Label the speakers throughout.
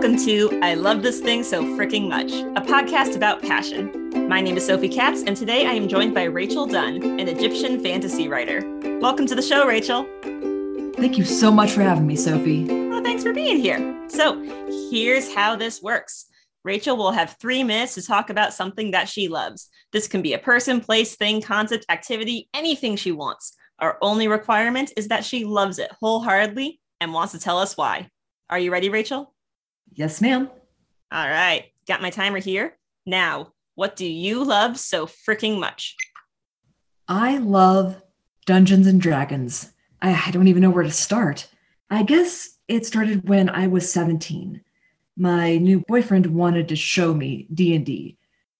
Speaker 1: Welcome to I Love This Thing So Freaking Much, a podcast about passion. My name is Sophie Katz, and today I am joined by Rachel Dunn, an Egyptian fantasy writer. Welcome to the show, Rachel.
Speaker 2: Thank you so much for having me, Sophie.
Speaker 1: Well, thanks for being here. So, here's how this works Rachel will have three minutes to talk about something that she loves. This can be a person, place, thing, concept, activity, anything she wants. Our only requirement is that she loves it wholeheartedly and wants to tell us why. Are you ready, Rachel?
Speaker 2: Yes, ma'am.
Speaker 1: All right, got my timer here. Now, what do you love so freaking much?
Speaker 2: I love Dungeons and Dragons. I, I don't even know where to start. I guess it started when I was 17. My new boyfriend wanted to show me D&D.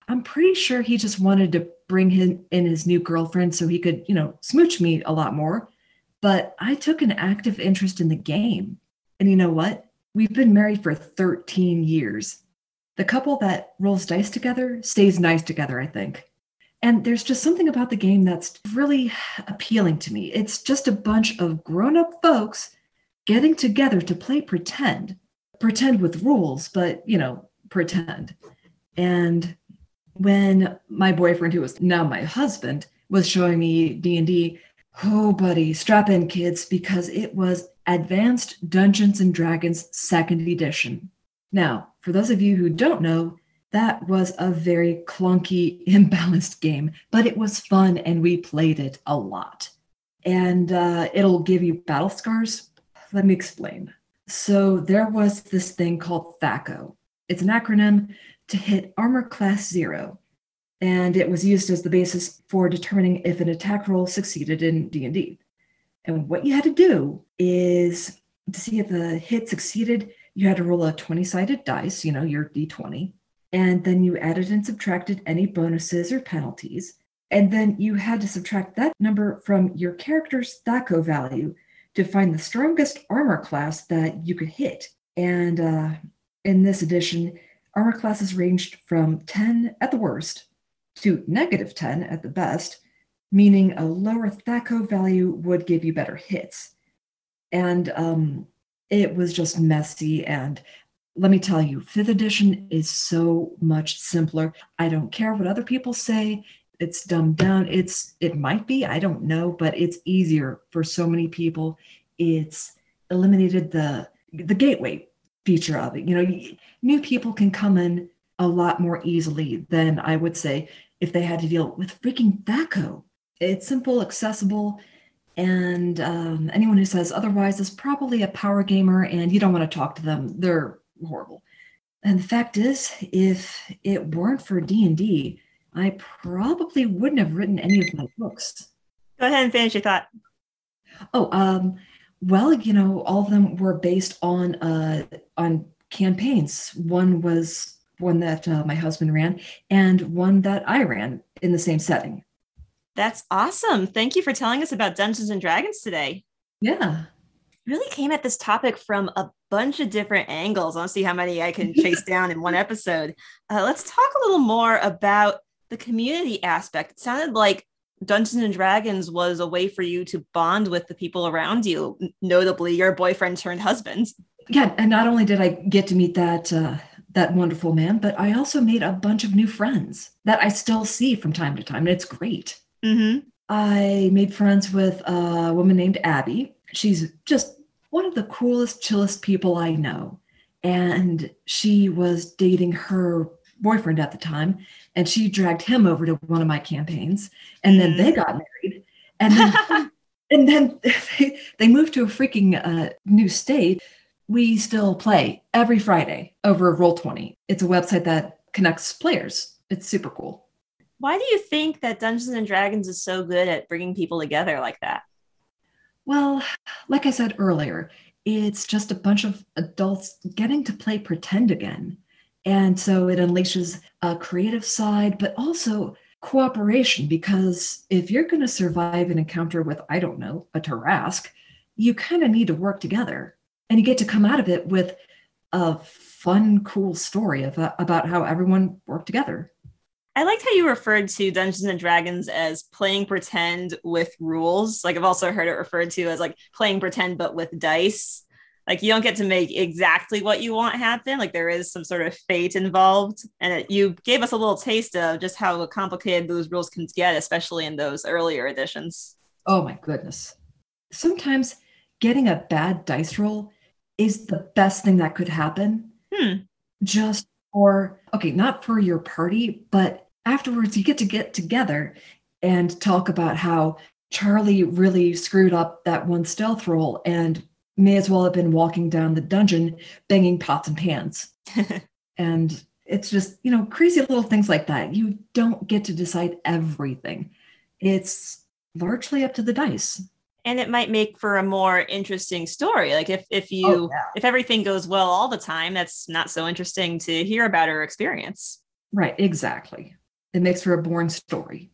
Speaker 2: I'm pretty sure he just wanted to bring him in his new girlfriend so he could, you know, smooch me a lot more. But I took an active interest in the game. And you know what? We've been married for 13 years. The couple that rolls dice together stays nice together, I think. And there's just something about the game that's really appealing to me. It's just a bunch of grown up folks getting together to play pretend. Pretend with rules, but, you know, pretend. And when my boyfriend, who was now my husband, was showing me D&D, oh, buddy, strap in, kids, because it was Advanced Dungeons and Dragons Second Edition. Now, for those of you who don't know, that was a very clunky, imbalanced game, but it was fun and we played it a lot. And uh, it'll give you battle scars. Let me explain. So, there was this thing called THAC0. It's an acronym to hit armor class zero, and it was used as the basis for determining if an attack roll succeeded in D&D. And what you had to do is to see if the hit succeeded, you had to roll a 20 sided dice, you know, your d20, and then you added and subtracted any bonuses or penalties. And then you had to subtract that number from your character's THAC0 value to find the strongest armor class that you could hit. And uh, in this edition, armor classes ranged from 10 at the worst to negative 10 at the best, meaning a lower THAC0 value would give you better hits. And um, it was just messy. And let me tell you, fifth edition is so much simpler. I don't care what other people say. It's dumbed down. It's it might be, I don't know, but it's easier for so many people. It's eliminated the the gateway feature of it. You know, new people can come in a lot more easily than I would say if they had to deal with freaking THAC0. It's simple, accessible, and um, anyone who says otherwise is probably a power gamer and you don't want to talk to them. They're horrible. And the fact is, if it weren't for D&D, I probably wouldn't have written any of my books.
Speaker 1: Go ahead and finish your thought.
Speaker 2: Oh, um, well, you know, all of them were based on uh, on campaigns. One was one that uh, my husband ran, and one that I ran in the same setting.
Speaker 1: That's awesome. Thank you for telling us about Dungeons and Dragons today.
Speaker 2: Yeah.
Speaker 1: Really came at this topic from a bunch of different angles. I'll see how many I can chase down in one episode. Uh, let's talk a little more about the community aspect. It sounded like Dungeons and Dragons was a way for you to bond with the people around you, notably your boyfriend turned husband.
Speaker 2: Yeah, and not only did I get to meet that uh, that wonderful man, but I also made a bunch of new friends that I still see from time to time, and it's great.
Speaker 1: Mm-hmm.
Speaker 2: I made friends with a woman named Abby. She's just one of the coolest, chillest people I know. And she was dating her boyfriend at the time, and she dragged him over to one of my campaigns. And then they got married. And then, and then they, they moved to a freaking uh, new state. We still play every Friday over Roll20. It's a website that connects players. It's super cool.
Speaker 1: Why do you think that Dungeons and Dragons is so good at bringing people together like that?
Speaker 2: Well, like I said earlier, it's just a bunch of adults getting to play pretend again. And so it unleashes a creative side, but also cooperation, because if you're going to survive an encounter with, I don't know, a Tarrasque, you kind of need to work together. And you get to come out of it with a fun, cool story about, uh, about how everyone worked together.
Speaker 1: I liked how you referred to Dungeons and Dragons as playing pretend with rules. Like I've also heard it referred to as like playing pretend but with dice. like you don't get to make exactly what you want happen like there is some sort of fate involved and it, you gave us a little taste of just how complicated those rules can get especially in those earlier editions
Speaker 2: oh my goodness sometimes getting a bad dice roll is the best thing that could happen
Speaker 1: hmm.
Speaker 2: just for okay not for your party but afterwards you get to get together and talk about how charlie really screwed up that one stealth roll and may as well have been walking down the dungeon banging pots and pans. and it's just, you know, crazy little things like that. You don't get to decide everything. It's largely up to the dice.
Speaker 1: And it might make for a more interesting story. Like if if oh, you oh, yeah. if everything goes well all the time, that's not so interesting to hear about or experience.
Speaker 2: Right, exactly. It makes for a boring story.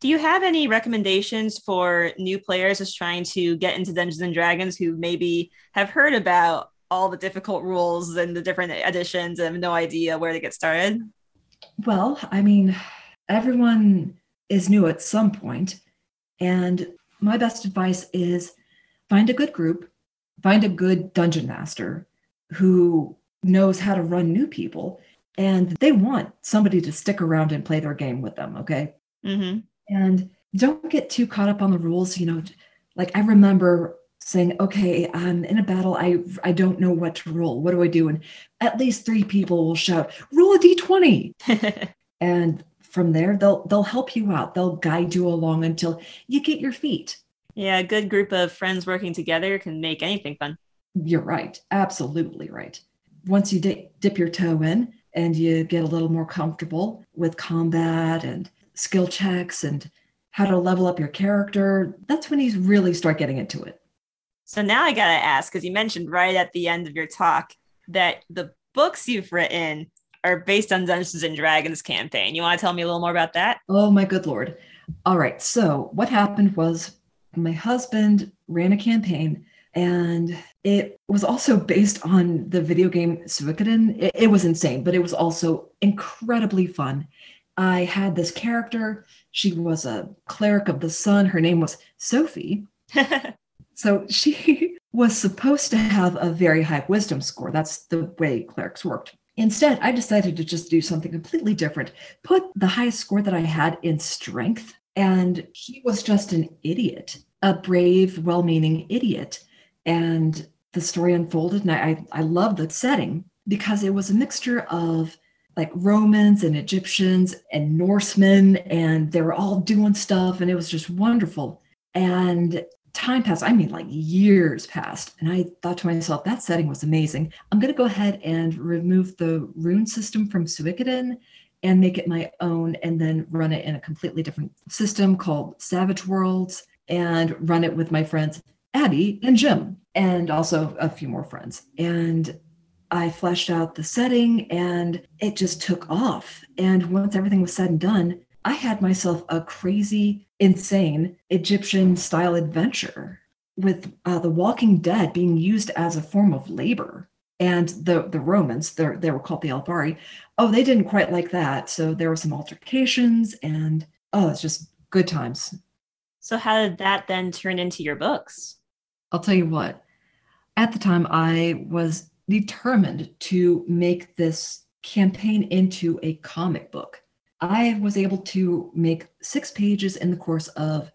Speaker 1: Do you have any recommendations for new players just trying to get into Dungeons and Dragons who maybe have heard about all the difficult rules and the different editions and have no idea where to get started?
Speaker 2: Well, I mean, everyone is new at some point, and my best advice is find a good group, find a good dungeon master who knows how to run new people, and they want somebody to stick around and play their game with them. Okay.
Speaker 1: Mm-hmm
Speaker 2: and don't get too caught up on the rules you know like i remember saying okay i'm in a battle i i don't know what to roll what do i do and at least three people will shout roll a d20 and from there they'll they'll help you out. They'll guide you along until you get your feet.
Speaker 1: Yeah a good group of friends working together can make anything fun.
Speaker 2: You're right. Absolutely right. Once you di- dip your toe in and you get a little more comfortable with combat and skill checks and how to level up your character, that's when you really start getting into it.
Speaker 1: So now I got to ask because you mentioned right at the end of your talk that the books you've written are based on Dungeons and Dragons campaign. You want to tell me a little more about that?
Speaker 2: Oh my good lord. All right. So what happened was my husband ran a campaign and it was also based on the video game Suikoden. It, it was insane, but it was also incredibly fun. I had this character. She was a cleric of the sun. Her name was Sophie. so she was supposed to have a very high wisdom score. That's the way clerics worked. Instead, I decided to just do something completely different. Put the highest score that I had in strength, and he was just an idiot, a brave, well meaning idiot. And the story unfolded, and I, I loved the setting because it was a mixture of like Romans and Egyptians and Norsemen, and they were all doing stuff, and it was just wonderful. And time passed, I mean, like years passed, and I thought to myself, that setting was amazing. I'm going to go ahead and remove the rune system from Suikoden and make it my own, and then run it in a completely different system called Savage Worlds, and run it with my friends Abby and Jim, and also a few more friends. And I fleshed out the setting and it just took off. And once everything was said and done, I had myself a crazy, insane Egyptian style adventure with uh, the Walking Dead being used as a form of labor. And the, the Romans, they were called the Albari, oh, they didn't quite like that. So there were some altercations and oh, it's just good times.
Speaker 1: So, how did that then turn into your books?
Speaker 2: I'll tell you what, at the time, I was determined to make this campaign into a comic book. I was able to make six pages in the course of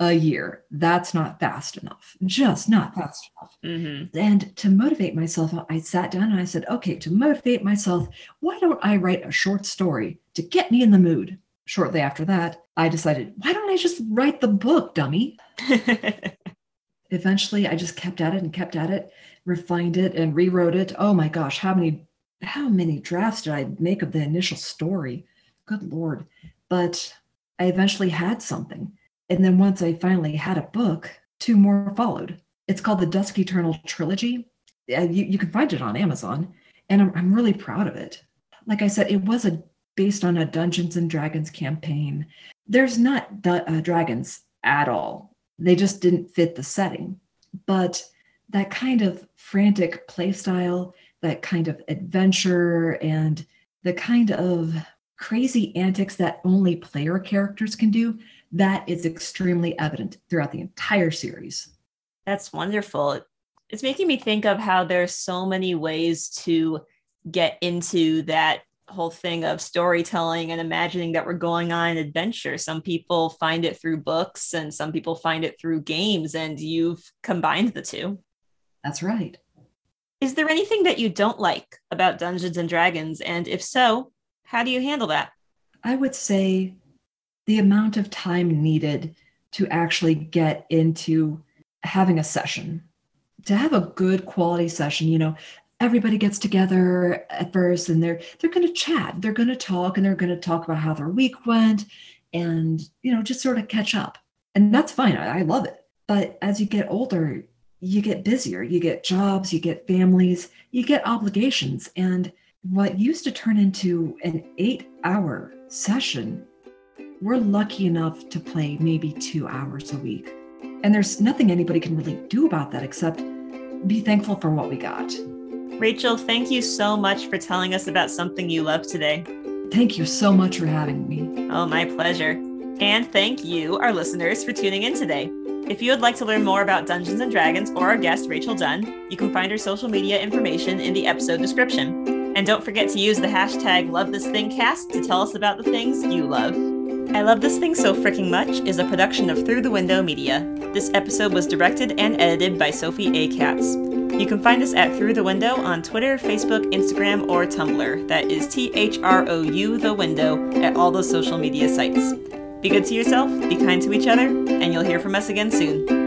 Speaker 2: a year. That's not fast enough, just not fast enough.
Speaker 1: Mm-hmm.
Speaker 2: And to motivate myself, I sat down and I said, okay, to motivate myself, why don't I write a short story to get me in the mood? Shortly after that, I decided, why don't I just write the book, dummy? Eventually, I just kept at it and kept at it refined it and rewrote it. Oh my gosh, how many how many drafts did I make of the initial story? Good lord. But I eventually had something. And then once I finally had a book, two more followed. It's called the Dusk Eternal Trilogy. You, you can find it on Amazon, and I'm, I'm really proud of it. Like I said, it was a based on a Dungeons and Dragons campaign. There's not uh, dragons at all. They just didn't fit the setting. But that kind of frantic playstyle that kind of adventure, and the kind of crazy antics that only player characters can do, that is extremely evident throughout the entire series.
Speaker 1: That's wonderful. it's making me think of how there's so many ways to get into that whole thing of storytelling and imagining that we're going on an adventure. Some people find it through books and some people find it through games, and you've combined the two.
Speaker 2: That's right.
Speaker 1: Is there anything that you don't like about Dungeons and Dragons? And if so, how do you handle that?
Speaker 2: I would say the amount of time needed to actually get into having a session. To have a good quality session, you know, everybody gets together at first and they're they're going to chat they're going to talk and they're going to talk about how their week went and you know just sort of catch up and that's fine I, I love it but as you get older you get busier you get jobs you get families you get obligations and what used to turn into an eight hour session we're lucky enough to play maybe two hours a week and there's nothing anybody can really do about that except be thankful for what we got
Speaker 1: Rachel, thank you so much for telling us about something you love today.
Speaker 2: Thank you so much for having me.
Speaker 1: Oh, my pleasure. And thank you, our listeners, for tuning in today. If you would like to learn more about Dungeons and Dragons or our guest, Rachel Dunn, you can find her social media information in the episode description. And don't forget to use the hashtag LoveThisThingCast to tell us about the things you love. I Love This Thing So Freaking Much is a production of Through the Window Media. This episode was directed and edited by Sophie A. Katz. You can find us at Through the Window on Twitter, Facebook, Instagram, or Tumblr. That is T H R O U The Window at all those social media sites. Be good to yourself, be kind to each other, and you'll hear from us again soon.